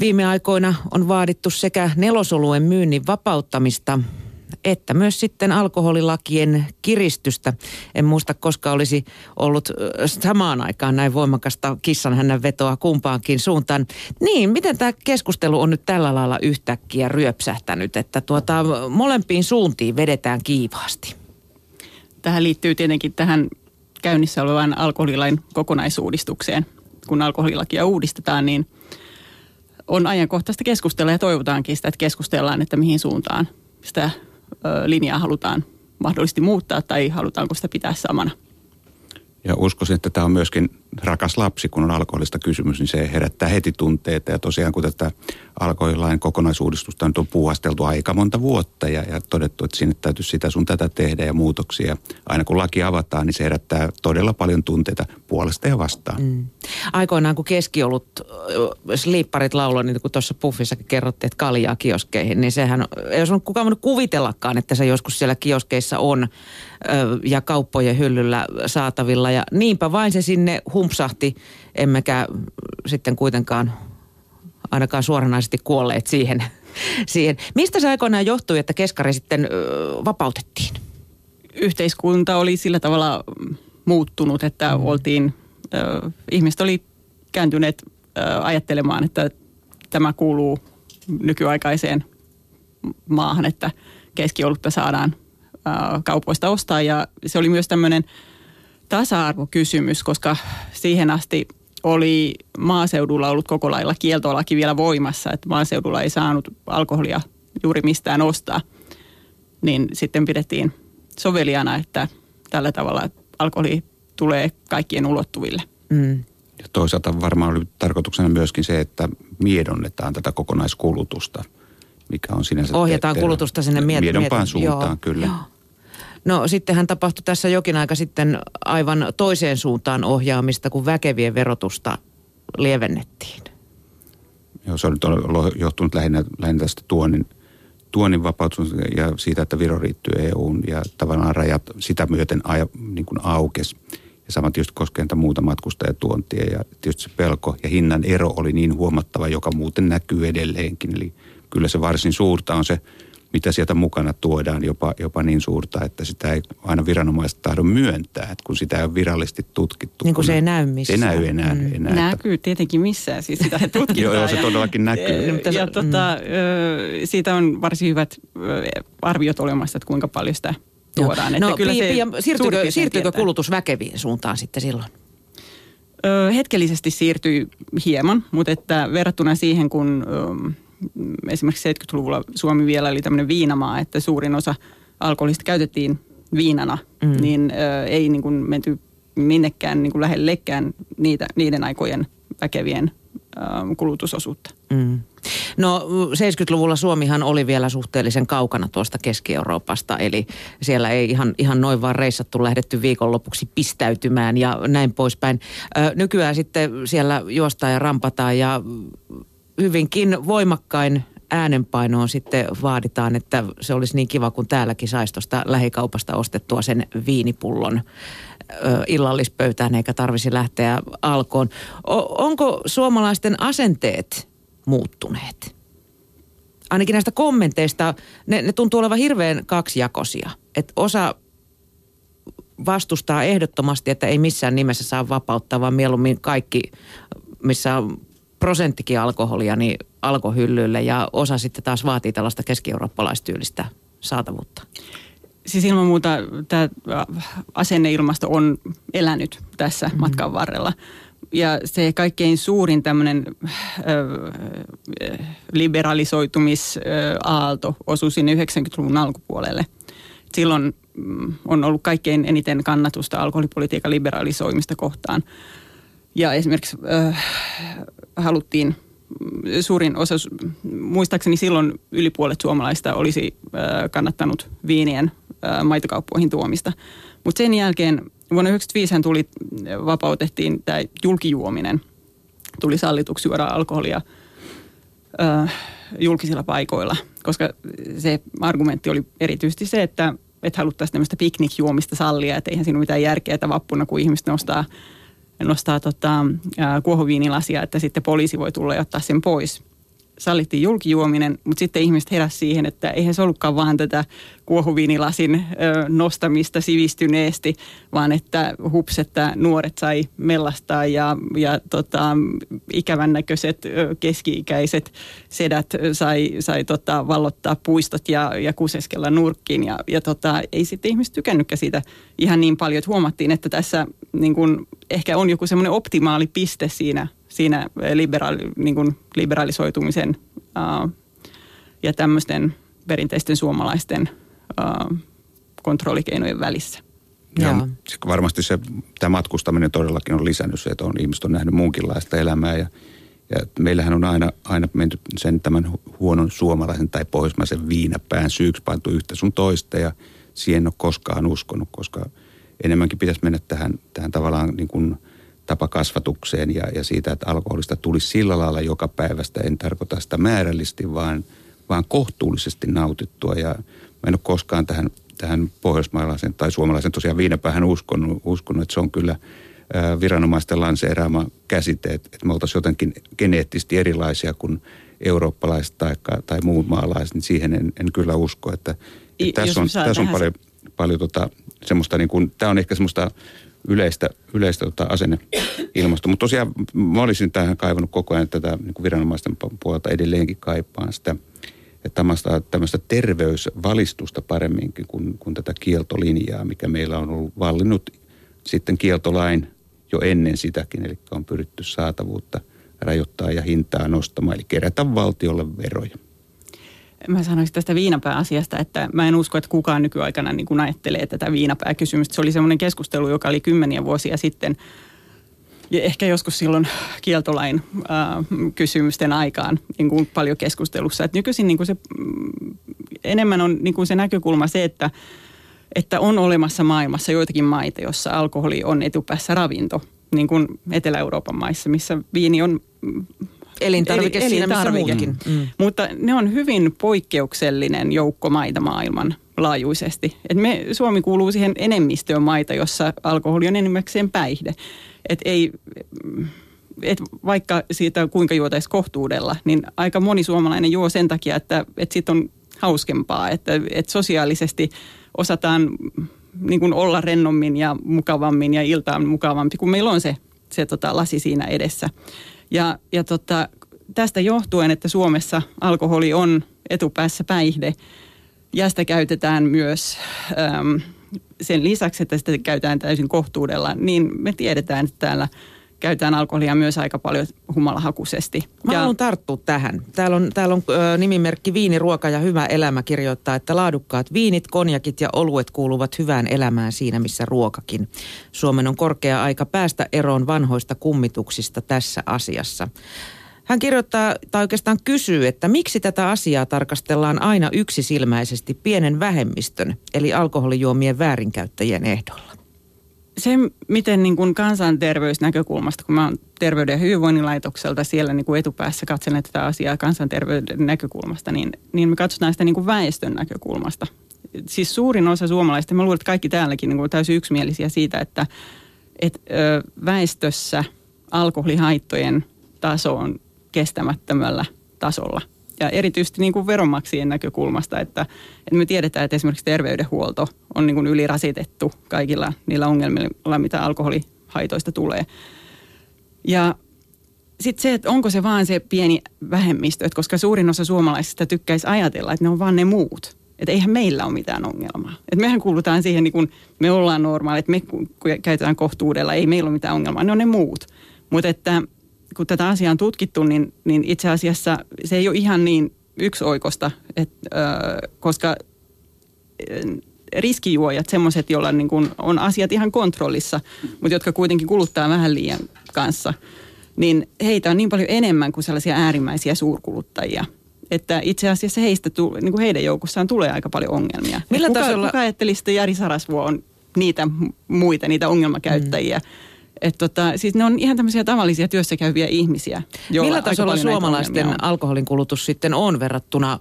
Viime aikoina on vaadittu sekä nelosoluen myynnin vapauttamista että myös sitten alkoholilakien kiristystä. En muista, koska olisi ollut samaan aikaan näin voimakasta kissanhännän vetoa kumpaankin suuntaan. Niin, miten tämä keskustelu on nyt tällä lailla yhtäkkiä ryöpsähtänyt, että tuota, molempiin suuntiin vedetään kiivaasti? Tähän liittyy tietenkin tähän käynnissä olevan alkoholilain kokonaisuudistukseen. Kun alkoholilakia uudistetaan, niin on ajankohtaista keskustella ja toivotaankin sitä, että keskustellaan, että mihin suuntaan sitä linjaa halutaan mahdollisesti muuttaa tai halutaanko sitä pitää samana. Ja uskoisin, että tämä on myöskin rakas lapsi, kun on alkoholista kysymys, niin se herättää heti tunteita. Ja tosiaan kun tätä alkoholilain kokonaisuudistusta on puuhasteltu aika monta vuotta ja, ja todettu, että sinne täytyy sitä sun tätä tehdä ja muutoksia. Aina kun laki avataan, niin se herättää todella paljon tunteita puolesta ja vastaan. Mm. Aikoinaan kun keskiolut, sliipparit lauloi, niin kuin tuossa puffissakin kerrottiin, että kaljaa kioskeihin, niin sehän, ei olisi kukaan voinut kuvitellakaan, että se joskus siellä kioskeissa on ja kauppojen hyllyllä saatavilla. Ja niinpä vain se sinne humpsahti, emmekä sitten kuitenkaan ainakaan suoranaisesti kuolleet siihen. siihen. Mistä se aikoinaan johtui, että keskari sitten vapautettiin? Yhteiskunta oli sillä tavalla muuttunut, että mm. oltiin, ö, ihmiset oli kääntyneet ö, ajattelemaan, että tämä kuuluu nykyaikaiseen maahan, että keskiolutta saadaan ö, kaupoista ostaa. Ja se oli myös tämmöinen tasa-arvokysymys, koska siihen asti oli maaseudulla ollut koko lailla kieltolaki vielä voimassa, että maaseudulla ei saanut alkoholia juuri mistään ostaa. Niin sitten pidettiin soveliana, että tällä tavalla alkoholi tulee kaikkien ulottuville. Mm. Ja toisaalta varmaan oli tarkoituksena myöskin se, että miedonnetaan tätä kokonaiskulutusta, mikä on sinänsä... Ohjataan te- kulutusta sinne miet- miedompaan miet- suuntaan, joo, kyllä. Joo. No sittenhän tapahtui tässä jokin aika sitten aivan toiseen suuntaan ohjaamista, kun väkevien verotusta lievennettiin. Joo, se on nyt johtunut lähinnä, lähinnä tästä tuonnin, tuonnin vapautus ja siitä, että Viro riittyy EUun ja tavallaan rajat sitä myöten aja, niin kuin aukes. Ja sama tietysti koskee muuta matkustajatuontia ja tietysti se pelko ja hinnan ero oli niin huomattava, joka muuten näkyy edelleenkin. Eli kyllä se varsin suurta on se mitä sieltä mukana tuodaan jopa, jopa niin suurta, että sitä ei aina viranomaiset tahdo myöntää, että kun sitä ei ole virallisesti tutkittu. Niin kuin se ei näy missään. Se ei näy enää. Mm. enää näkyy että... tietenkin missään, siis sitä tutkitaan. joo, se todellakin näkyy. Ja, ja tota, mm. siitä on varsin hyvät arviot olemassa, että kuinka paljon sitä tuodaan. Että no, kyllä se siirtyykö, siirtyykö kulutus väkeviin suuntaan sitten silloin? Ö, hetkellisesti siirtyy hieman, mutta että verrattuna siihen, kun... Ö, esimerkiksi 70-luvulla Suomi vielä oli tämmöinen viinamaa, että suurin osa alkoholista käytettiin viinana, mm. niin ö, ei niin kuin menty minnekään niin kuin lähellekään niitä, niiden aikojen väkevien ö, kulutusosuutta. Mm. No 70-luvulla Suomihan oli vielä suhteellisen kaukana tuosta Keski-Euroopasta, eli siellä ei ihan, ihan noin vaan reissattu lähdetty viikonlopuksi pistäytymään ja näin poispäin. Ö, nykyään sitten siellä juostaan ja rampataan ja hyvinkin voimakkain äänenpainoon sitten vaaditaan, että se olisi niin kiva, kun täälläkin saisi tuosta lähikaupasta ostettua sen viinipullon illallispöytään, eikä tarvisi lähteä alkoon. O, onko suomalaisten asenteet muuttuneet? Ainakin näistä kommenteista, ne, ne tuntuu olevan hirveän kaksijakoisia. Että osa vastustaa ehdottomasti, että ei missään nimessä saa vapauttaa, vaan mieluummin kaikki, missä on prosenttikin alkoholia niin alkohyllylle ja osa sitten taas vaatii tällaista keski-eurooppalaistyylistä saatavuutta. Siis ilman muuta tämä asenneilmasto on elänyt tässä mm-hmm. matkan varrella. Ja se kaikkein suurin tämmöinen liberalisoitumisaalto osui sinne 90-luvun alkupuolelle. Silloin mm, on ollut kaikkein eniten kannatusta alkoholipolitiikan liberalisoimista kohtaan. Ja esimerkiksi äh, haluttiin suurin osa, muistaakseni silloin yli puolet suomalaista olisi äh, kannattanut viinien äh, maitokauppoihin tuomista. Mutta sen jälkeen vuonna 1995 tuli, vapautettiin tämä julkijuominen. Tuli sallituksi juoda alkoholia äh, julkisilla paikoilla, koska se argumentti oli erityisesti se, että et haluttaisiin tämmöistä piknikjuomista sallia, että eihän siinä ole mitään järkeä, että vappuna kun ihmiset nostaa nostaa tota, kuohuviinilasia, että sitten poliisi voi tulla ja ottaa sen pois. Sallittiin julkijuominen, mutta sitten ihmiset heräsivät siihen, että eihän se ollutkaan vaan tätä kuohuviinilasin nostamista sivistyneesti, vaan että hups, että nuoret sai mellastaa ja, ja tota, ikävän näköiset keski-ikäiset sedät sai, sai tota, vallottaa puistot ja, ja kuseskella nurkkiin. Ja, ja tota, ei sitten ihmiset tykännytkään siitä ihan niin paljon, että huomattiin, että tässä niin kun, ehkä on joku semmoinen optimaali piste siinä siinä eh, liberaali, niin kuin liberalisoitumisen uh, ja tämmöisten perinteisten suomalaisten uh, kontrollikeinojen välissä. Ja varmasti se, tämä matkustaminen todellakin on lisännyt se, että on, ihmiset on nähnyt muunkinlaista elämää ja, ja meillähän on aina, aina menty sen tämän huonon suomalaisen tai pohjoismaisen viinapään syyksi pantu yhtä sun toista ja siihen en ole koskaan uskonut, koska enemmänkin pitäisi mennä tähän, tähän tavallaan niin kuin – tapakasvatukseen ja, ja siitä, että alkoholista tulisi sillä lailla joka päivästä. En tarkoita sitä määrällisesti, vaan, vaan kohtuullisesti nautittua. Ja mä en ole koskaan tähän, tähän pohjoismaalaisen tai suomalaisen tosiaan viinapäähän uskonut, uskonut että se on kyllä viranomaisten lanseeraama käsite, että, me oltaisiin jotenkin geneettisesti erilaisia kuin eurooppalaiset tai, tai muut maalaiset, niin siihen en, en kyllä usko. Että, että tässä on, tässä on paljon, paljon tota, semmoista, niin kuin, tämä on ehkä semmoista yleistä, yleistä tota asenneilmastoa. Mutta tosiaan mä olisin tähän kaivannut koko ajan tätä niin kuin viranomaisten puolelta edelleenkin kaipaan sitä, tämmöistä, tämmöistä terveysvalistusta paremminkin kuin, kuin tätä kieltolinjaa, mikä meillä on ollut vallinnut sitten kieltolain jo ennen sitäkin, eli on pyritty saatavuutta rajoittaa ja hintaa nostamaan, eli kerätä valtiolle veroja mä sanoisin tästä viinapääasiasta, että mä en usko, että kukaan nykyaikana niin kuin ajattelee tätä viinapääkysymystä. Se oli semmoinen keskustelu, joka oli kymmeniä vuosia sitten ja ehkä joskus silloin kieltolain ää, kysymysten aikaan niin kuin paljon keskustelussa. Et nykyisin niin kuin se, mm, enemmän on niin kuin se näkökulma se, että, että on olemassa maailmassa joitakin maita, jossa alkoholi on etupäässä ravinto, niin kuin Etelä-Euroopan maissa, missä viini on Elintarvike Eli, siinä elintarvike. missä Mm. Mutta ne on hyvin poikkeuksellinen joukko maita maailman laajuisesti. Et me, Suomi kuuluu siihen enemmistöön maita, jossa alkoholi on enimmäkseen päihde. Et ei, et vaikka siitä kuinka juotaisiin kohtuudella, niin aika moni suomalainen juo sen takia, että, että siitä on hauskempaa, että, että sosiaalisesti osataan niin kuin olla rennommin ja mukavammin ja iltaan mukavampi, kun meillä on se, se tota, lasi siinä edessä. Ja, ja tota, tästä johtuen, että Suomessa alkoholi on etupäässä päihde ja sitä käytetään myös äm, sen lisäksi, että sitä käytetään täysin kohtuudella, niin me tiedetään, että täällä käytetään alkoholia myös aika paljon humalahakuisesti. Mä ja... haluan tarttua tähän. Täällä on, täällä on ö, nimimerkki Viini, ruoka ja hyvä elämä kirjoittaa, että laadukkaat viinit, konjakit ja oluet kuuluvat hyvään elämään siinä, missä ruokakin. Suomen on korkea aika päästä eroon vanhoista kummituksista tässä asiassa. Hän kirjoittaa tai oikeastaan kysyy, että miksi tätä asiaa tarkastellaan aina yksisilmäisesti pienen vähemmistön, eli alkoholijuomien väärinkäyttäjien ehdolla se, miten niin kuin kansanterveysnäkökulmasta, kun mä oon Terveyden ja hyvinvoinnin laitokselta siellä niin kuin etupäässä katselen tätä asiaa kansanterveyden näkökulmasta, niin, niin me katsotaan sitä niin kuin väestön näkökulmasta. Siis suurin osa suomalaisista, mä luulen, että kaikki täälläkin niin kuin täysin yksimielisiä siitä, että, että väestössä alkoholihaittojen taso on kestämättömällä tasolla – ja erityisesti niin kuin veronmaksajien näkökulmasta, että, että me tiedetään, että esimerkiksi terveydenhuolto on niin kuin ylirasitettu kaikilla niillä ongelmilla, mitä alkoholihaitoista tulee. Ja sitten se, että onko se vaan se pieni vähemmistö, että koska suurin osa suomalaisista tykkäisi ajatella, että ne on vaan ne muut. Että eihän meillä ole mitään ongelmaa. Että mehän kuulutaan siihen, niin kun me ollaan normaali, että me käytetään kohtuudella, ei meillä ole mitään ongelmaa, ne on ne muut. Mutta että kun tätä asiaa on tutkittu, niin, niin itse asiassa se ei ole ihan niin yksioikosta, et, ö, koska riskijuojat, semmoiset, joilla niin kun on asiat ihan kontrollissa, mutta jotka kuitenkin kuluttaa vähän liian kanssa, niin heitä on niin paljon enemmän kuin sellaisia äärimmäisiä suurkuluttajia. Että itse asiassa heistä, niin kuin heidän joukossaan tulee aika paljon ongelmia. Millä kuka, tasolla... kuka ajattelisi, että Jari Sarasvuo on niitä muita, niitä ongelmakäyttäjiä, mm et tota, siis ne on ihan tämmöisiä tavallisia työssä käyviä ihmisiä. Millä tasolla suomalaisten alkoholin kulutus sitten on verrattuna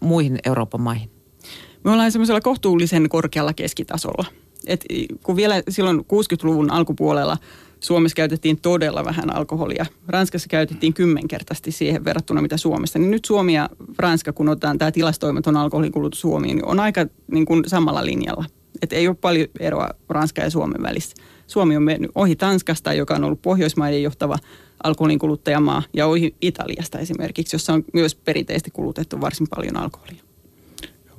muihin Euroopan maihin? Me ollaan semmoisella kohtuullisen korkealla keskitasolla. Et kun vielä silloin 60-luvun alkupuolella Suomessa käytettiin todella vähän alkoholia. Ranskassa käytettiin kymmenkertaisesti siihen verrattuna mitä Suomessa. Niin nyt Suomi ja Ranska, kun otetaan tämä tilastoimaton alkoholinkulutus Suomiin, niin on aika niin kuin samalla linjalla. Et ei ole paljon eroa Ranska ja Suomen välissä. Suomi on mennyt ohi Tanskasta, joka on ollut Pohjoismaiden johtava alkoholin kuluttajamaa, ja ohi Italiasta esimerkiksi, jossa on myös perinteisesti kulutettu varsin paljon alkoholia.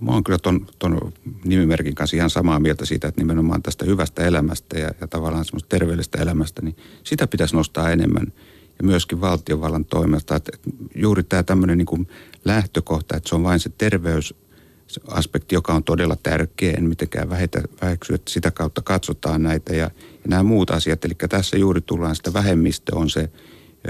Mä oon kyllä ton, ton nimimerkin kanssa ihan samaa mieltä siitä, että nimenomaan tästä hyvästä elämästä ja, ja tavallaan semmoista terveellisestä elämästä, niin sitä pitäisi nostaa enemmän. Ja myöskin valtiovallan toimesta, että juuri tämä tämmöinen niin lähtökohta, että se on vain se terveysaspekti, joka on todella tärkeä, en mitenkään vähetä, väheksy, että sitä kautta katsotaan näitä ja nämä muut asiat. Eli tässä juuri tullaan sitä vähemmistö on se,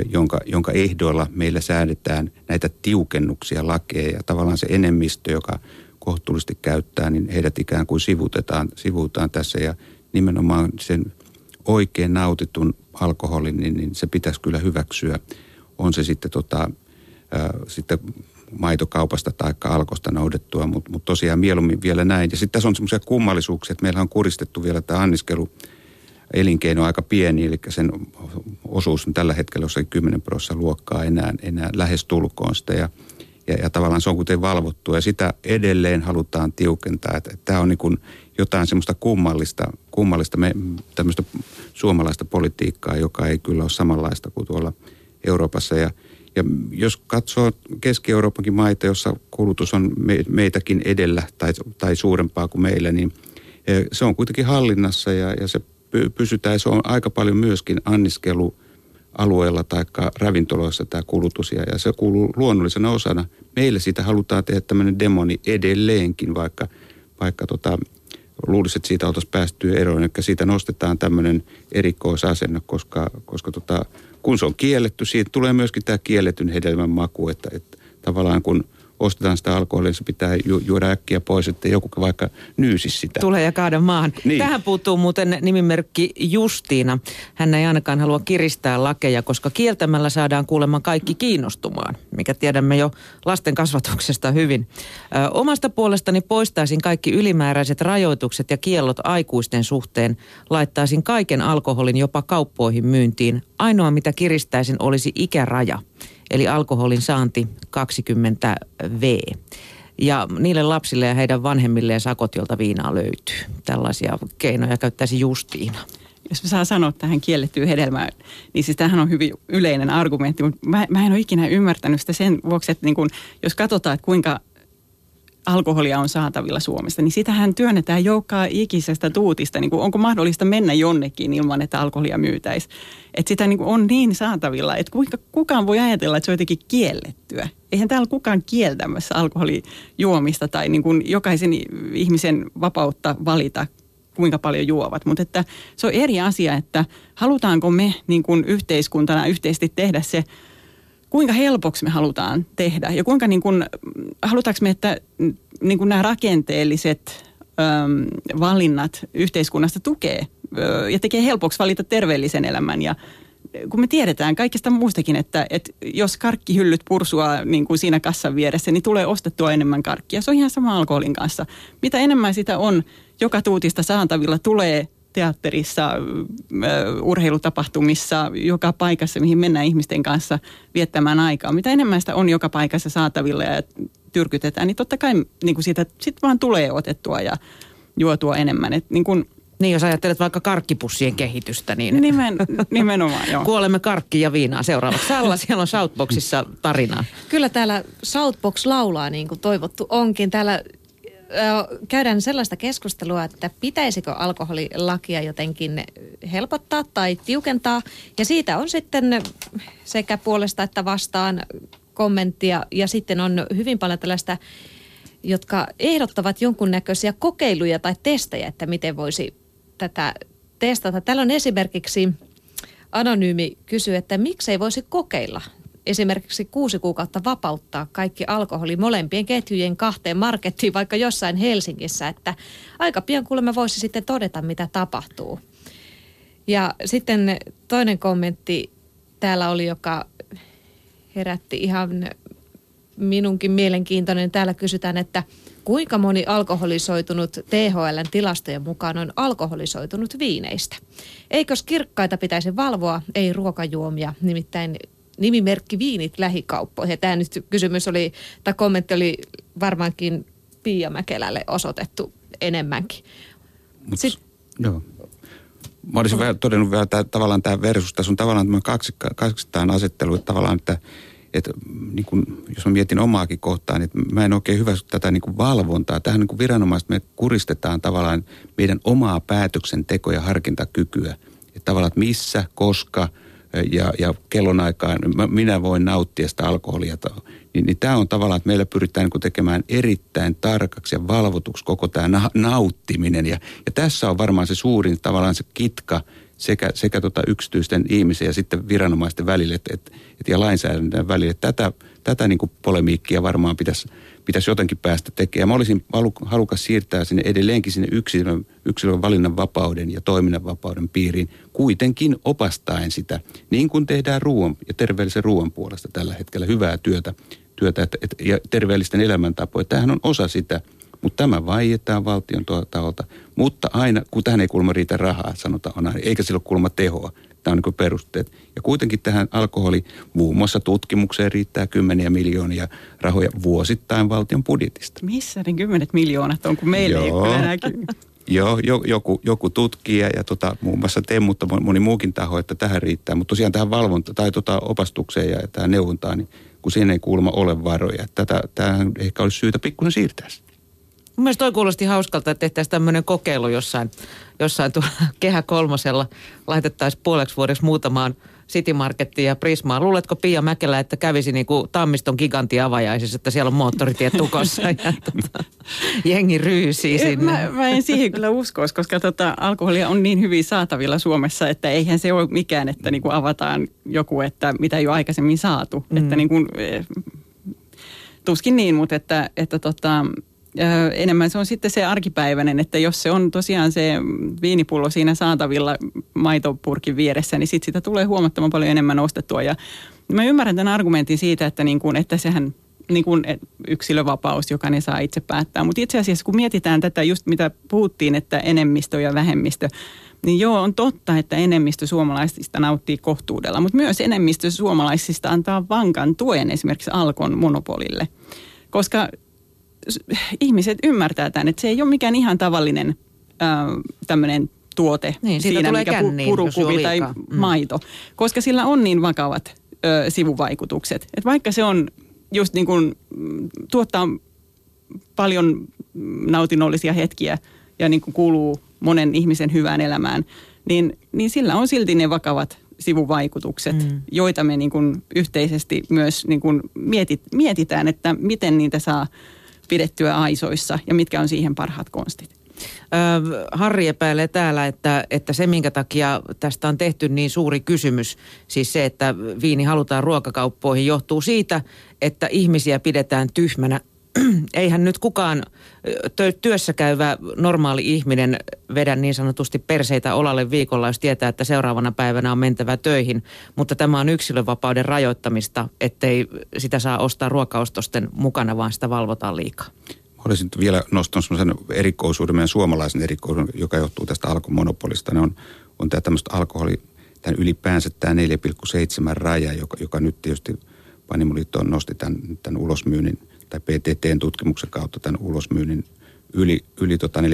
jonka, jonka ehdoilla meillä säädetään näitä tiukennuksia lakeja ja tavallaan se enemmistö, joka kohtuullisesti käyttää, niin heidät ikään kuin sivutetaan, sivuutaan tässä ja nimenomaan sen oikein nautitun alkoholin, niin, niin se pitäisi kyllä hyväksyä. On se sitten, tota, ää, sitten maitokaupasta tai alkosta noudettua, mutta mut tosiaan mieluummin vielä näin. Ja sitten tässä on semmoisia kummallisuuksia, että meillä on kuristettu vielä tämä anniskelu elinkeino aika pieni, eli sen osuus on tällä hetkellä jossain 10 prosenttia luokkaa enää, enää lähes tulkoon sitä. Ja ja, ja tavallaan se on kuten valvottu ja sitä edelleen halutaan tiukentaa. Että, että tämä on niin kuin jotain semmoista kummallista, kummallista me, tämmöistä suomalaista politiikkaa, joka ei kyllä ole samanlaista kuin tuolla Euroopassa. Ja, ja jos katsoo Keski-Euroopankin maita, jossa kulutus on me, meitäkin edellä tai, tai suurempaa kuin meillä, niin e, se on kuitenkin hallinnassa ja, ja se pysytään. Se on aika paljon myöskin anniskelu – alueella tai ravintoloissa tämä kulutus ja, se kuuluu luonnollisena osana. Meille siitä halutaan tehdä tämmöinen demoni edelleenkin, vaikka, vaikka tota, luulisi, että siitä oltaisiin päästy eroon. Eli siitä nostetaan tämmöinen erikoisasenne, koska, koska tota, kun se on kielletty, siitä tulee myöskin tämä kielletyn hedelmän maku, että, että tavallaan kun – ostetaan sitä alkoholia, se pitää ju- juoda äkkiä pois, että joku vaikka nyysi sitä. Tulee ja kaada maahan. Niin. Tähän puuttuu muuten nimimerkki Justiina. Hän ei ainakaan halua kiristää lakeja, koska kieltämällä saadaan kuulemma kaikki kiinnostumaan, mikä tiedämme jo lasten kasvatuksesta hyvin. Ö, omasta puolestani poistaisin kaikki ylimääräiset rajoitukset ja kiellot aikuisten suhteen. Laittaisin kaiken alkoholin jopa kauppoihin myyntiin. Ainoa mitä kiristäisin olisi ikäraja eli alkoholin saanti 20 V. Ja niille lapsille ja heidän vanhemmilleen sakot, joilta viinaa löytyy. Tällaisia keinoja käyttäisi Justiina jos mä saan sanoa tähän kiellettyyn hedelmään, niin siis tämähän on hyvin yleinen argumentti, mutta mä, mä en ole ikinä ymmärtänyt sitä sen vuoksi, että niin kun, jos katsotaan, että kuinka alkoholia on saatavilla Suomesta, niin sitähän työnnetään joka ikisestä tuutista. Niin kuin, onko mahdollista mennä jonnekin ilman, että alkoholia myytäisi? Että sitä niin kuin on niin saatavilla, että kuinka, kukaan voi ajatella, että se on jotenkin kiellettyä. Eihän täällä kukaan kieltämässä alkoholijuomista tai niin kuin jokaisen ihmisen vapautta valita, kuinka paljon juovat. Mutta että se on eri asia, että halutaanko me niin kuin yhteiskuntana yhteisesti tehdä se kuinka helpoksi me halutaan tehdä ja kuinka niin kuin, halutaanko me, että niin kuin nämä rakenteelliset äm, valinnat yhteiskunnasta tukee ja tekee helpoksi valita terveellisen elämän ja kun me tiedetään kaikista muustakin, että, että jos karkkihyllyt pursua niin kuin siinä kassan vieressä, niin tulee ostettua enemmän karkkia. Se on ihan sama alkoholin kanssa. Mitä enemmän sitä on joka tuutista saatavilla, tulee teatterissa, urheilutapahtumissa, joka paikassa, mihin mennään ihmisten kanssa viettämään aikaa. Mitä enemmän sitä on joka paikassa saatavilla ja tyrkytetään, niin totta kai niin kuin siitä sitten vaan tulee otettua ja juotua enemmän. Et niin kuin, niin, jos ajattelet vaikka karkkipussien kehitystä, niin Nimen, nimenomaan, joo. kuolemme karkki ja viinaa seuraavaksi. Salla, siellä on Shoutboxissa tarinaa. Kyllä täällä Shoutbox laulaa niin kuin toivottu onkin. Täällä käydään sellaista keskustelua, että pitäisikö alkoholilakia jotenkin helpottaa tai tiukentaa. Ja siitä on sitten sekä puolesta että vastaan kommenttia. Ja sitten on hyvin paljon tällaista, jotka ehdottavat jonkunnäköisiä kokeiluja tai testejä, että miten voisi tätä testata. Täällä on esimerkiksi anonyymi kysyy, että miksei voisi kokeilla esimerkiksi kuusi kuukautta vapauttaa kaikki alkoholi molempien ketjujen kahteen markettiin, vaikka jossain Helsingissä, että aika pian kuulemme voisi sitten todeta, mitä tapahtuu. Ja sitten toinen kommentti täällä oli, joka herätti ihan minunkin mielenkiintoinen. Täällä kysytään, että kuinka moni alkoholisoitunut THLn tilastojen mukaan on alkoholisoitunut viineistä? Eikös kirkkaita pitäisi valvoa, ei ruokajuomia, nimittäin nimimerkki viinit lähikauppoihin. Ja tämä nyt kysymys oli, tai kommentti oli varmaankin Pia Mäkelälle osoitettu enemmänkin. Mut, Sit, joo. Mä olisin vähän todennut vielä tää, tavallaan tämä versus. Tässä on tavallaan tämä kaksi, kaksitaan asettelu, että tavallaan, että, että niin kun, jos mä mietin omaakin kohtaan, niin mä en oikein hyväksy tätä niin valvontaa. Tähän niin viranomaiset me kuristetaan tavallaan meidän omaa päätöksentekoa ja harkintakykyä. Että tavallaan, että missä, koska – ja, ja kellonaikaan minä voin nauttia sitä alkoholia. Niin, niin tämä on tavallaan, että meillä pyritään niin tekemään erittäin tarkaksi ja valvotuksi koko tämä na- nauttiminen. Ja, ja tässä on varmaan se suurin tavallaan se kitka sekä, sekä tota yksityisten ihmisen ja sitten viranomaisten välille et, et, ja lainsäädännön välille. Tätä, tätä niin polemiikkia varmaan pitäisi pitäisi jotenkin päästä tekemään. Mä olisin halukas siirtää sinne edelleenkin sinne yksilön, yksilön valinnan vapauden ja toiminnan vapauden piiriin, kuitenkin opastaen sitä, niin kuin tehdään ruoan ja terveellisen ruoan puolesta tällä hetkellä hyvää työtä, työtä et, et, ja terveellisten elämäntapoja. Tämähän on osa sitä, mutta tämä vaietaan valtion taholta. Mutta aina, kun tähän ei kulma riitä rahaa, sanotaan aina, eikä sillä ole kulma tehoa. Tämä on niin perusteet. Ja kuitenkin tähän alkoholi muun muassa tutkimukseen riittää kymmeniä miljoonia rahoja vuosittain valtion budjetista. Missä ne kymmenet miljoonat on, kun meillä Joo. ei näkyy? Joo, jo, joku, joku tutkija ja tota, muun muassa te, mutta moni muukin taho, että tähän riittää. Mutta tosiaan tähän valvonta tai tota opastukseen ja tähän neuvontaan, niin kun siinä ei kuulemma ole varoja. Tätä, tähän ehkä olisi syytä pikkusen siirtää Mun mielestä toi kuulosti hauskalta, että tehtäisiin tämmöinen kokeilu jossain, jossain tuolla Kehä kolmosella. Laitettaisiin puoleksi vuodeksi muutamaan City Markettiin ja Prismaan. Luuletko Pia Mäkelä, että kävisi niin kuin Tammiston gigantiavajaisissa, että siellä on moottoritiet tukossa ja tota, jengi ryysii sinne? Mä, mä en siihen kyllä uskoisi, koska tota, alkoholia on niin hyvin saatavilla Suomessa, että eihän se ole mikään, että niin kuin avataan joku, että mitä ei ole aikaisemmin saatu. Mm. Että niin kuin, eh, tuskin niin, mutta että, että tota, enemmän se on sitten se arkipäiväinen, että jos se on tosiaan se viinipullo siinä saatavilla maitopurkin vieressä, niin sitten sitä tulee huomattavan paljon enemmän ostettua. Ja mä ymmärrän tämän argumentin siitä, että, niin kuin, että sehän niin kuin yksilövapaus, joka ne saa itse päättää. Mutta itse asiassa kun mietitään tätä just mitä puhuttiin, että enemmistö ja vähemmistö, niin joo, on totta, että enemmistö suomalaisista nauttii kohtuudella, mutta myös enemmistö suomalaisista antaa vankan tuen esimerkiksi Alkon monopolille. Koska ihmiset ymmärtää tämän, että se ei ole mikään ihan tavallinen tämmöinen tuote niin, siinä, tulee mikä känniin, purukuvi tai mm. maito, koska sillä on niin vakavat ö, sivuvaikutukset. Että vaikka se on just niin kuin, mm, tuottaa paljon nautinnollisia hetkiä ja niin kuin kuuluu monen ihmisen hyvään elämään, niin, niin sillä on silti ne vakavat sivuvaikutukset, mm. joita me niin kuin yhteisesti myös niin kuin mietit, mietitään, että miten niitä saa – pidettyä aisoissa ja mitkä on siihen parhaat konstit? Harri epäilee täällä, että, että se minkä takia tästä on tehty niin suuri kysymys, siis se, että viini halutaan ruokakauppoihin, johtuu siitä, että ihmisiä pidetään tyhmänä eihän nyt kukaan työssä käyvä normaali ihminen vedä niin sanotusti perseitä olalle viikolla, jos tietää, että seuraavana päivänä on mentävä töihin. Mutta tämä on yksilönvapauden rajoittamista, ettei sitä saa ostaa ruokaostosten mukana, vaan sitä valvotaan liikaa. Olisin vielä nostanut sellaisen erikoisuuden, meidän suomalaisen erikoisuuden, joka johtuu tästä alkomonopolista. Ne on, on tämä tämmöistä alkoholi, tämän ylipäänsä tämä 4,7 raja, joka, joka nyt tietysti Panimoliitto nosti tämän, tämän ulosmyynnin tai PTTn tutkimuksen kautta tämän ulosmyynnin yli, yli tota 4,7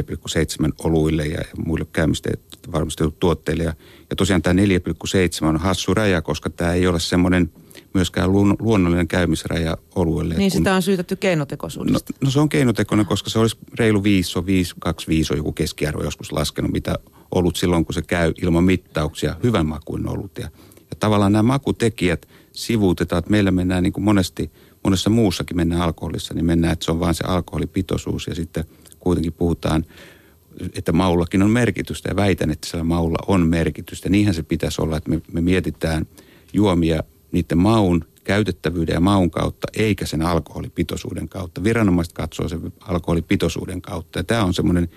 oluille ja muille käymistä valmistetut tuotteille. Ja, ja tosiaan tämä 4,7 on hassu raja, koska tämä ei ole semmoinen myöskään luonnollinen käymisraja oluille. Niin kun, sitä on syytetty keinotekoisuudesta. No, no se on keinotekoinen, koska se olisi reilu 5, on 5, 2, 5 on joku keskiarvo joskus laskenut, mitä olut silloin, kun se käy ilman mittauksia, hyvän makuin olut. Ja, ja tavallaan nämä makutekijät sivuutetaan, että meillä mennään niin kuin monesti – monessa muussakin mennään alkoholissa, niin mennään, että se on vain se alkoholipitoisuus ja sitten kuitenkin puhutaan, että maullakin on merkitystä ja väitän, että siellä maulla on merkitystä. Niinhän se pitäisi olla, että me, me mietitään juomia niiden maun käytettävyyden ja maun kautta, eikä sen alkoholipitoisuuden kautta. Viranomaiset katsoo sen alkoholipitoisuuden kautta. Ja tämä on semmoinen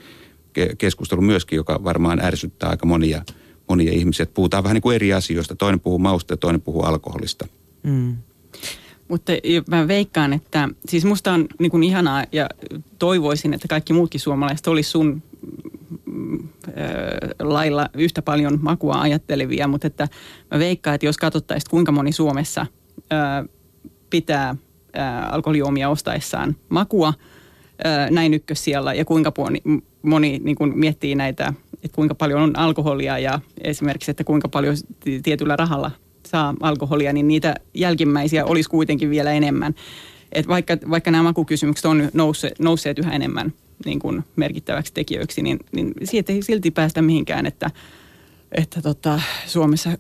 keskustelu myöskin, joka varmaan ärsyttää aika monia, monia ihmisiä. Puhutaan vähän niin kuin eri asioista. Toinen puhuu mausta ja toinen puhuu alkoholista. Mm. Mutta mä veikkaan, että siis musta on niin kuin ihanaa ja toivoisin, että kaikki muutkin suomalaiset olisi sun mm, lailla yhtä paljon makua ajattelevia, mutta että mä veikkaan, että jos katsottaisiin kuinka moni Suomessa pitää alkoholijuomia ostaessaan makua näin ykkössijalla ja kuinka moni, moni niin kuin miettii näitä, että kuinka paljon on alkoholia ja esimerkiksi, että kuinka paljon tietyllä rahalla saa alkoholia, niin niitä jälkimmäisiä olisi kuitenkin vielä enemmän. Et vaikka, vaikka nämä makukysymykset on nousseet, nousseet yhä enemmän niin kuin merkittäväksi tekijöiksi, niin, niin siitä ei silti päästä mihinkään, että, että tota, Suomessa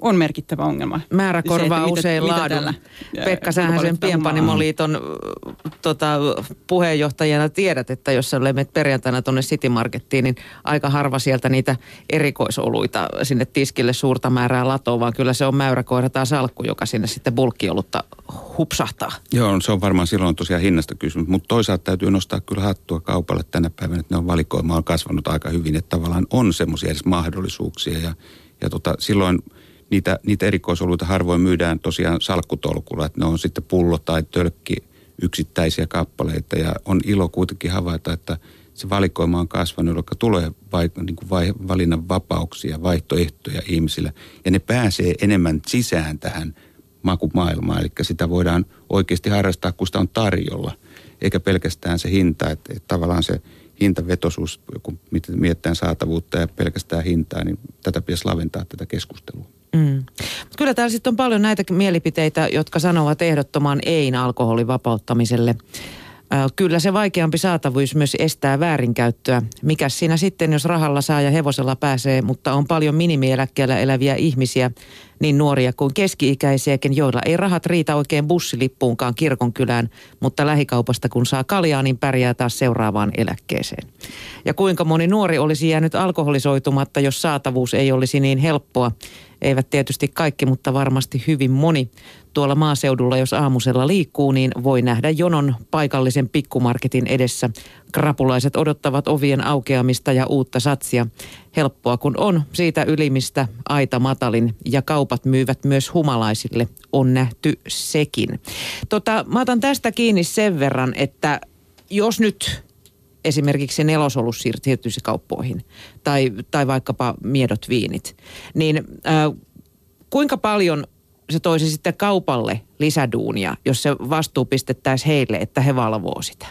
on merkittävä ongelma. Määrä korvaa se, usein mitä, laadun. Mitä tällä, Pekka, sähän sen Pienpanimoliiton tota, puheenjohtajana tiedät, että jos sä menet perjantaina tuonne City Markettiin, niin aika harva sieltä niitä erikoisoluita sinne tiskille suurta määrää latoa, vaan kyllä se on mäyräkoira tai salkku, joka sinne sitten bulkkiolutta hupsahtaa. Joo, se on varmaan silloin tosiaan hinnasta kysymys, mutta toisaalta täytyy nostaa kyllä hattua kaupalle tänä päivänä, että ne on valikoima on kasvanut aika hyvin, että tavallaan on semmoisia edes mahdollisuuksia ja, ja tota, silloin – niitä, niitä erikoisoluita harvoin myydään tosiaan salkkutolkulla, että ne on sitten pullo tai tölkki yksittäisiä kappaleita. Ja on ilo kuitenkin havaita, että se valikoima on kasvanut, jolloin tulee vai, niin kuin vai, valinnan vapauksia, vaihtoehtoja ihmisillä ja ne pääsee enemmän sisään tähän makumaailmaan, eli sitä voidaan oikeasti harrastaa, kun sitä on tarjolla, eikä pelkästään se hinta, että, että tavallaan se hintavetosuus, kun mietitään saatavuutta ja pelkästään hintaa, niin tätä pitäisi laventaa tätä keskustelua. Mm. Kyllä täällä sitten on paljon näitä mielipiteitä, jotka sanovat ehdottoman ei alkoholin vapauttamiselle. Kyllä se vaikeampi saatavuus myös estää väärinkäyttöä. Mikä siinä sitten, jos rahalla saa ja hevosella pääsee, mutta on paljon minimieläkkeellä eläviä ihmisiä, niin nuoria kuin keski-ikäisiäkin, joilla ei rahat riitä oikein bussilippuunkaan kirkonkylään, mutta lähikaupasta kun saa kaljaa, niin pärjää taas seuraavaan eläkkeeseen. Ja kuinka moni nuori olisi jäänyt alkoholisoitumatta, jos saatavuus ei olisi niin helppoa. Eivät tietysti kaikki, mutta varmasti hyvin moni. Tuolla maaseudulla, jos aamusella liikkuu, niin voi nähdä jonon paikallisen pikkumarketin edessä. Krapulaiset odottavat ovien aukeamista ja uutta satsia. Helppoa kun on, siitä ylimistä aita matalin ja kaupat myyvät myös humalaisille. On nähty sekin. Tota, mä otan tästä kiinni sen verran, että jos nyt esimerkiksi nelosolus siirtyisi kauppoihin tai, tai vaikkapa miedot viinit, niin äh, kuinka paljon se toisi sitten kaupalle lisäduunia, jos se vastuu pistettäisiin heille, että he valvoo sitä?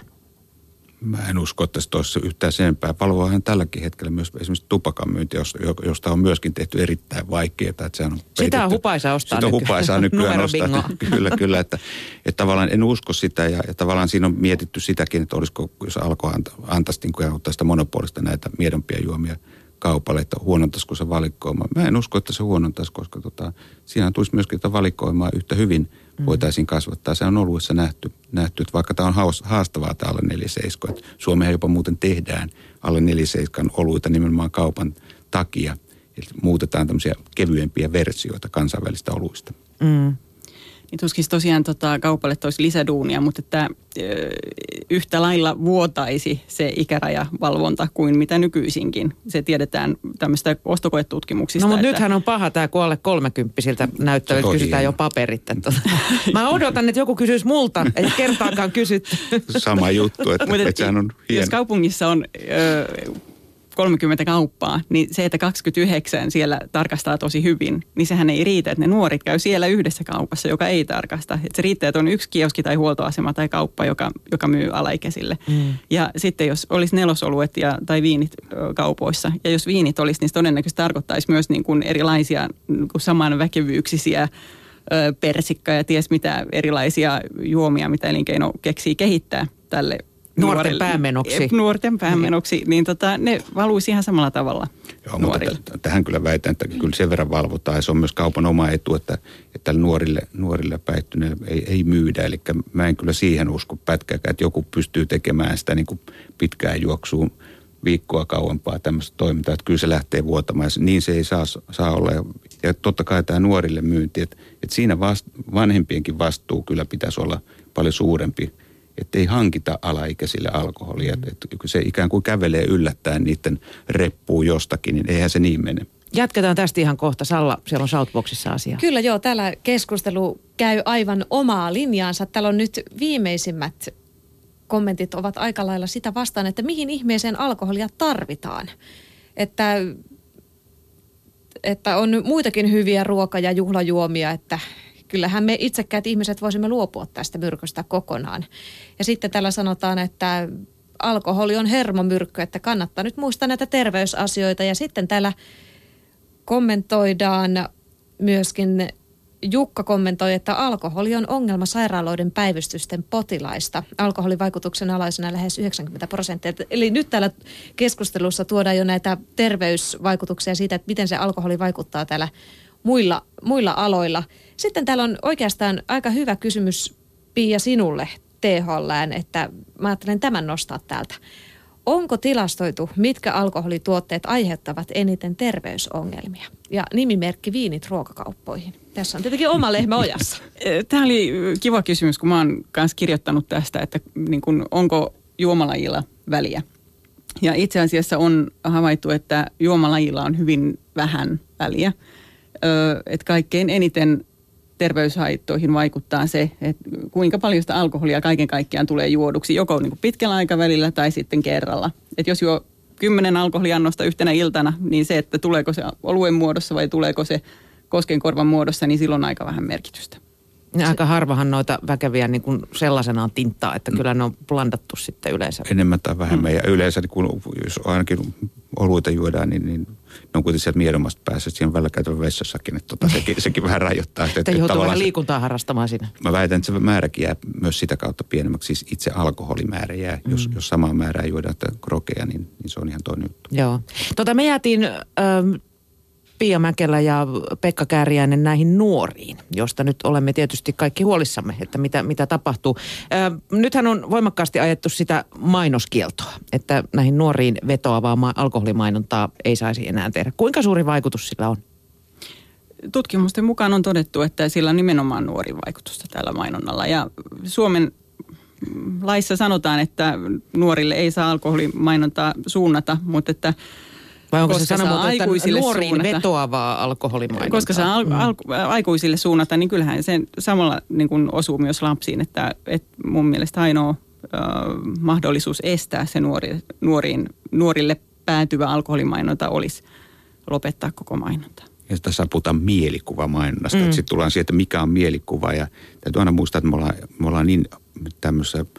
Mä en usko, että se toisi yhtään senpää. Valvoahan tälläkin hetkellä myös esimerkiksi tupakan myynti, josta on myöskin tehty erittäin vaikeaa. Että sehän on peitetty. sitä on hupaisa ostaa Sitä on hupaisa nykyään ostaa. kyllä, kyllä. Että, että tavallaan en usko sitä ja, ja tavallaan siinä on mietitty sitäkin, että olisiko, jos alkoi anta, antaisi niin tästä monopolista näitä miedompia juomia – kaupalle, että huonontaisiko se valikoima. Mä en usko, että se huonontaisi, koska tota, siinä tulisi myöskin että valikoimaa yhtä hyvin mm. voitaisiin kasvattaa. Se on oluessa nähty, nähty että vaikka tämä on haastavaa tämä alle 47, että Suomeen jopa muuten tehdään alle 47 oluita nimenomaan kaupan takia. Eli muutetaan tämmöisiä kevyempiä versioita kansainvälistä oluista. Mm niin tuskin tosiaan tota, kaupalle toisi lisäduunia, mutta että ö, yhtä lailla vuotaisi se ikärajavalvonta kuin mitä nykyisinkin. Se tiedetään tämmöistä ostokoetutkimuksista. No mutta että... nythän on paha tämä, kun alle kolmekymppisiltä näyttää, että kysytään jo paperit. Mä odotan, että joku kysyisi multa, ei kertaakaan kysytty. Sama juttu, että, että sehän on hieno. Jos kaupungissa on... Ö, 30 kauppaa, niin se, että 29 siellä tarkastaa tosi hyvin, niin sehän ei riitä, että ne nuorit käy siellä yhdessä kaupassa, joka ei tarkasta. Että se riittää, että on yksi kioski tai huoltoasema tai kauppa, joka, joka myy alaikäisille. Mm. Ja sitten jos olisi nelosoluet ja, tai viinit kaupoissa, ja jos viinit olisi, niin se todennäköisesti tarkoittaisi myös niin kuin erilaisia niin kuin samanväkevyyksisiä persikka ja ties mitä erilaisia juomia, mitä elinkeino keksii kehittää tälle Nuorten nuorille, päämenoksi. Nuorten päämenoksi, niin tota, ne valuisi ihan samalla tavalla Joo, nuorille. mutta tähän kyllä väitän, että kyllä sen verran valvotaan. Ja se on myös kaupan oma etu, että, että nuorille, nuorille päihtyneille ei, ei myydä. Eli mä en kyllä siihen usko pätkääkään, että joku pystyy tekemään sitä niin kuin pitkään juoksuun viikkoa kauempaa tämmöistä toimintaa, että kyllä se lähtee vuotamaan. Niin se ei saa, saa olla. Ja totta kai tämä nuorille myynti, että, että siinä vast, vanhempienkin vastuu kyllä pitäisi olla paljon suurempi – että ei hankita alaikäisille alkoholia. Mm. Että se ikään kuin kävelee yllättäen niiden reppuun jostakin, niin eihän se niin mene. Jatketaan tästä ihan kohta. Salla, siellä on Southboxissa asiaa. Kyllä joo, täällä keskustelu käy aivan omaa linjaansa. Täällä on nyt viimeisimmät kommentit ovat aika lailla sitä vastaan, että mihin ihmeeseen alkoholia tarvitaan. Että, että on muitakin hyviä ruoka- ja juhlajuomia, että kyllähän me itsekkäät ihmiset voisimme luopua tästä myrkystä kokonaan. Ja sitten täällä sanotaan, että alkoholi on hermomyrkky, että kannattaa nyt muistaa näitä terveysasioita. Ja sitten täällä kommentoidaan myöskin Jukka kommentoi, että alkoholi on ongelma sairaaloiden päivystysten potilaista. Alkoholin vaikutuksen alaisena lähes 90 prosenttia. Eli nyt täällä keskustelussa tuodaan jo näitä terveysvaikutuksia siitä, että miten se alkoholi vaikuttaa täällä muilla, muilla aloilla. Sitten täällä on oikeastaan aika hyvä kysymys Pia sinulle THLään, että mä ajattelen tämän nostaa täältä. Onko tilastoitu, mitkä alkoholituotteet aiheuttavat eniten terveysongelmia? Ja nimimerkki viinit ruokakauppoihin. Tässä on tietenkin oma lehmä ojassa. Tämä oli kiva kysymys, kun mä oon myös kirjoittanut tästä, että niin kun, onko juomalajilla väliä. Ja itse asiassa on havaittu, että juomalajilla on hyvin vähän väliä. että kaikkein eniten terveyshaittoihin vaikuttaa se, että kuinka paljon sitä alkoholia kaiken kaikkiaan tulee juoduksi, joko niin kuin pitkällä aikavälillä tai sitten kerralla. Että jos juo kymmenen alkoholiannosta yhtenä iltana, niin se, että tuleeko se oluen muodossa vai tuleeko se koskenkorvan muodossa, niin silloin on aika vähän merkitystä. Aika harvahan noita väkeviä niin kuin sellaisenaan tinttaa, että kyllä ne on blandattu sitten yleensä. Enemmän tai vähemmän. Mm. Ja yleensä, niin kun, jos ainakin oluita juodaan, niin, niin ne on kuitenkin sieltä miedommasta päässä. Siinä välillä käytävä vessassakin, että tota, sekin, sekin vähän rajoittaa. Että, että joutuu vähän liikuntaa harrastamaan siinä. Mä väitän, että se määräkin jää myös sitä kautta pienemmäksi. Siis itse alkoholimäärä jää. Mm. Jos, jos samaa määrää juodaan krokeja, niin, niin se on ihan toinen juttu. Joo. Tota, me jäätiin... Ähm, Pia Mäkelä ja Pekka Kääriäinen näihin nuoriin, josta nyt olemme tietysti kaikki huolissamme, että mitä, mitä tapahtuu. Ö, nythän on voimakkaasti ajettu sitä mainoskieltoa, että näihin nuoriin vetoavaa ma- alkoholimainontaa ei saisi enää tehdä. Kuinka suuri vaikutus sillä on? Tutkimusten mukaan on todettu, että sillä on nimenomaan nuori vaikutusta tällä mainonnalla. Ja Suomen laissa sanotaan, että nuorille ei saa alkoholimainontaa suunnata, mutta että vai onko koska se sanamuoto, että nuoriin suunnata, vetoavaa alkoholimainontaa? Koska se al, al, aikuisille suunnata, niin kyllähän se samalla niin kuin osuu myös lapsiin. Että, että mun mielestä ainoa äh, mahdollisuus estää se nuori, nuoriin, nuorille päätyvä alkoholimainonta olisi lopettaa koko mainonta. Ja tässä puhutaan mielikuvamainonnasta. Mm. Sitten tullaan siihen, että mikä on mielikuva. Ja täytyy aina muistaa, että me ollaan, me ollaan niin tämmöisessä –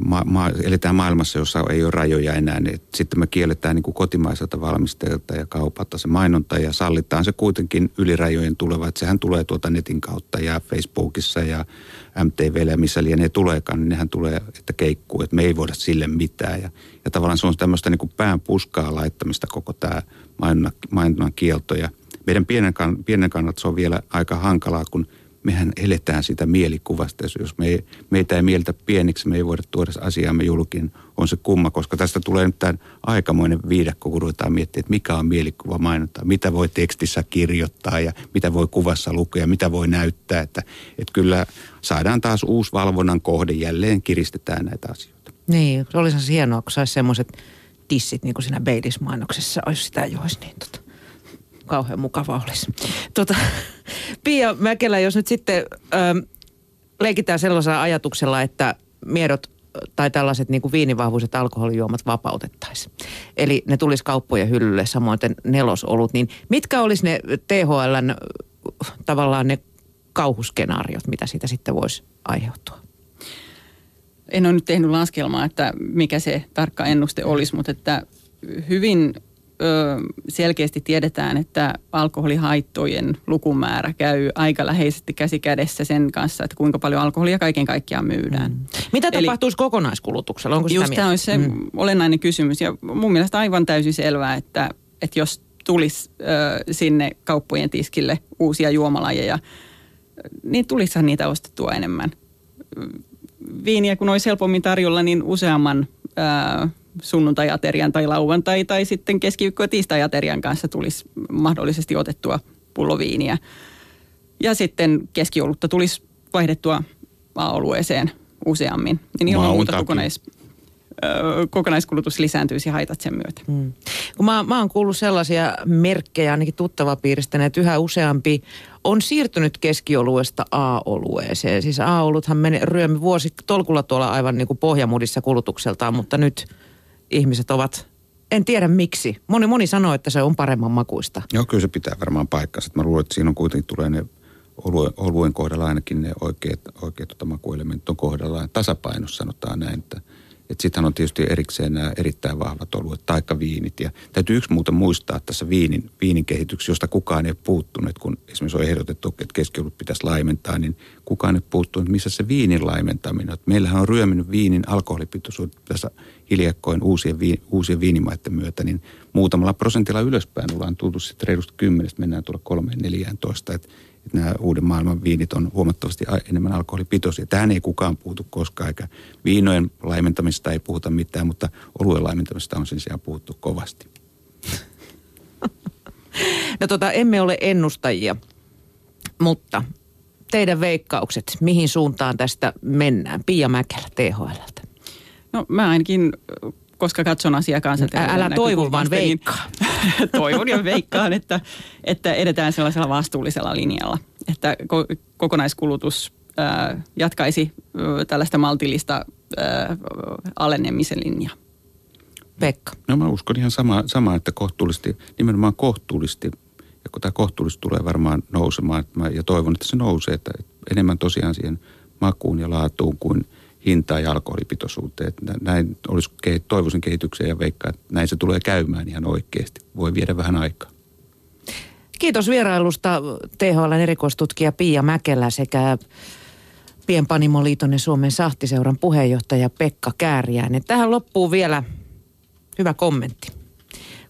ma- ma- eletään maailmassa, jossa ei ole rajoja enää, niin sitten me kielletään niin kuin kotimaiselta valmistajilta ja kaupalta se mainonta ja sallitaan se kuitenkin yli rajojen tuleva, että sehän tulee tuota netin kautta ja Facebookissa ja MTVllä ja missä lienee tuleekaan, niin nehän tulee, että keikkuu, että me ei voida sille mitään. Ja, ja tavallaan se on tämmöistä niin kuin pään puskaa laittamista koko tämä mainonnan, mainonnan kielto. Ja meidän pienen, pienen kannalta se on vielä aika hankalaa, kun – mehän eletään sitä mielikuvasta. Jos me ei, meitä ei mieltä pieniksi, me ei voida tuoda asiaamme julkiin, on se kumma, koska tästä tulee nyt tämän aikamoinen viidakko, kun ruvetaan miettimään, että mikä on mielikuva mainonta, mitä voi tekstissä kirjoittaa ja mitä voi kuvassa lukea, mitä voi näyttää. Että, että kyllä saadaan taas uusi valvonnan kohde, jälleen kiristetään näitä asioita. Niin, se olisi hienoa, kun saisi semmoiset tissit, niin kuin siinä Baileys-mainoksessa olisi sitä jois, niin tota kauhean mukava olisi. Tota, Pia Mäkelä, jos nyt sitten ähm, leikitään sellaisella ajatuksella, että miedot tai tällaiset niin kuin viinivahvuiset alkoholijuomat vapautettaisiin. Eli ne tulisi kauppojen hyllylle, samoin nelosolut. Niin mitkä olisi ne THLn tavallaan ne kauhuskenaariot, mitä siitä sitten voisi aiheutua? En ole nyt tehnyt laskelmaa, että mikä se tarkka ennuste olisi, mutta että hyvin selkeästi tiedetään, että alkoholihaittojen lukumäärä käy aika läheisesti käsi kädessä sen kanssa, että kuinka paljon alkoholia kaiken kaikkiaan myydään. Mm. Mitä Eli tapahtuisi kokonaiskulutuksella? Onko just tämä olisi se mm. olennainen kysymys ja mun mielestä aivan täysin selvää, että, että jos tulisi äh, sinne kauppojen tiskille uusia juomalajeja, niin tulisihan niitä ostettua enemmän. Viiniä kun olisi helpommin tarjolla, niin useamman äh, sunnuntai-aterian tai lauantai tai sitten keskiviikko- ja tiistai-aterian kanssa tulisi mahdollisesti otettua pulloviiniä. Ja sitten keskiolutta tulisi vaihdettua olueeseen useammin. Niin ilman muuta kokonais, kokonaiskulutus lisääntyisi haitat sen myötä. Hmm. Kun mä, mä oon kuullut sellaisia merkkejä ainakin tuttavapiiristä, että yhä useampi on siirtynyt keskioluesta A-olueeseen. Siis A-oluthan meni, ryömi vuosi tolkulla tuolla aivan niin kuin pohjamudissa kulutukseltaan, mutta nyt ihmiset ovat, en tiedä miksi. Moni, moni sanoo, että se on paremman makuista. Joo, kyllä se pitää varmaan paikkansa. Mä luulen, että siinä on kuitenkin tulee ne oluen, oluen kohdalla ainakin ne oikeat, oikeat tota makuelementit on kohdallaan. Tasapainossa sanotaan näin, että – että sittenhän on tietysti erikseen nämä erittäin vahvat oluet, taikka viinit. Ja täytyy yksi muuta muistaa tässä viinin, viinin kehityksessä, josta kukaan ei puuttunut. Kun esimerkiksi on ehdotettu, että keskiolut pitäisi laimentaa, niin kukaan ei puuttunut, missä se viinin laimentaminen. Että meillähän on ryöminyt viinin alkoholipitoisuus tässä hiljakkoin uusien, vi, uusien viinimaiden myötä, niin muutamalla prosentilla ylöspäin ollaan tultu sitten reilusti kymmenestä, mennään tuolla kolmeen neljääntoista. Että että nämä uuden maailman viinit on huomattavasti enemmän alkoholipitoisia. Tähän ei kukaan puutu koskaan, eikä viinojen laimentamista ei puhuta mitään, mutta oluen laimentamista on sen sijaan puhuttu kovasti. No tota, emme ole ennustajia, mutta teidän veikkaukset, mihin suuntaan tästä mennään? Pia Mäkelä THLltä. No mä ainakin koska katson asiaa kansanterveyden Älä toivo, vaan niin veikkaa. Niin toivon ja veikkaan, että, että edetään sellaisella vastuullisella linjalla. Että ko- kokonaiskulutus ää, jatkaisi ää, tällaista maltillista ää, alenemisen linjaa. Pekka. No mä uskon ihan sama, sama että kohtuullisesti, nimenomaan kohtuullisesti, ja kun tämä kohtuullisesti tulee varmaan nousemaan, että mä, ja toivon, että se nousee, että enemmän tosiaan siihen makuun ja laatuun kuin – hintaa ja alkoholipitoisuuteen. Näin olisi, toivoisin kehitykseen ja veikkaa, että näin se tulee käymään ihan oikeasti. Voi viedä vähän aikaa. Kiitos vierailusta THL erikoistutkija Pia Mäkelä sekä Pienpanimoliiton ja Suomen sahtiseuran puheenjohtaja Pekka Kääriäinen. Tähän loppuu vielä hyvä kommentti.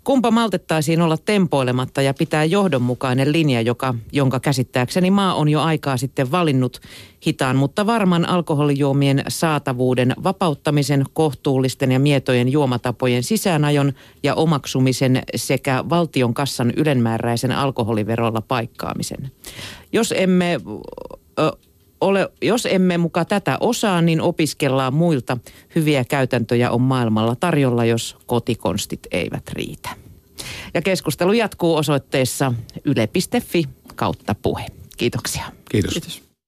Kumpa maltettaisiin olla tempoilematta ja pitää johdonmukainen linja, joka, jonka käsittääkseni maa on jo aikaa sitten valinnut hitaan, mutta varman alkoholijuomien saatavuuden vapauttamisen, kohtuullisten ja mietojen juomatapojen sisäänajon ja omaksumisen sekä valtion kassan ylenmääräisen alkoholiverolla paikkaamisen. Jos emme ö, ole, jos emme muka tätä osaa, niin opiskellaan muilta. Hyviä käytäntöjä on maailmalla tarjolla, jos kotikonstit eivät riitä. Ja keskustelu jatkuu osoitteessa yle.fi kautta puhe. Kiitoksia. Kiitos. Kiitos.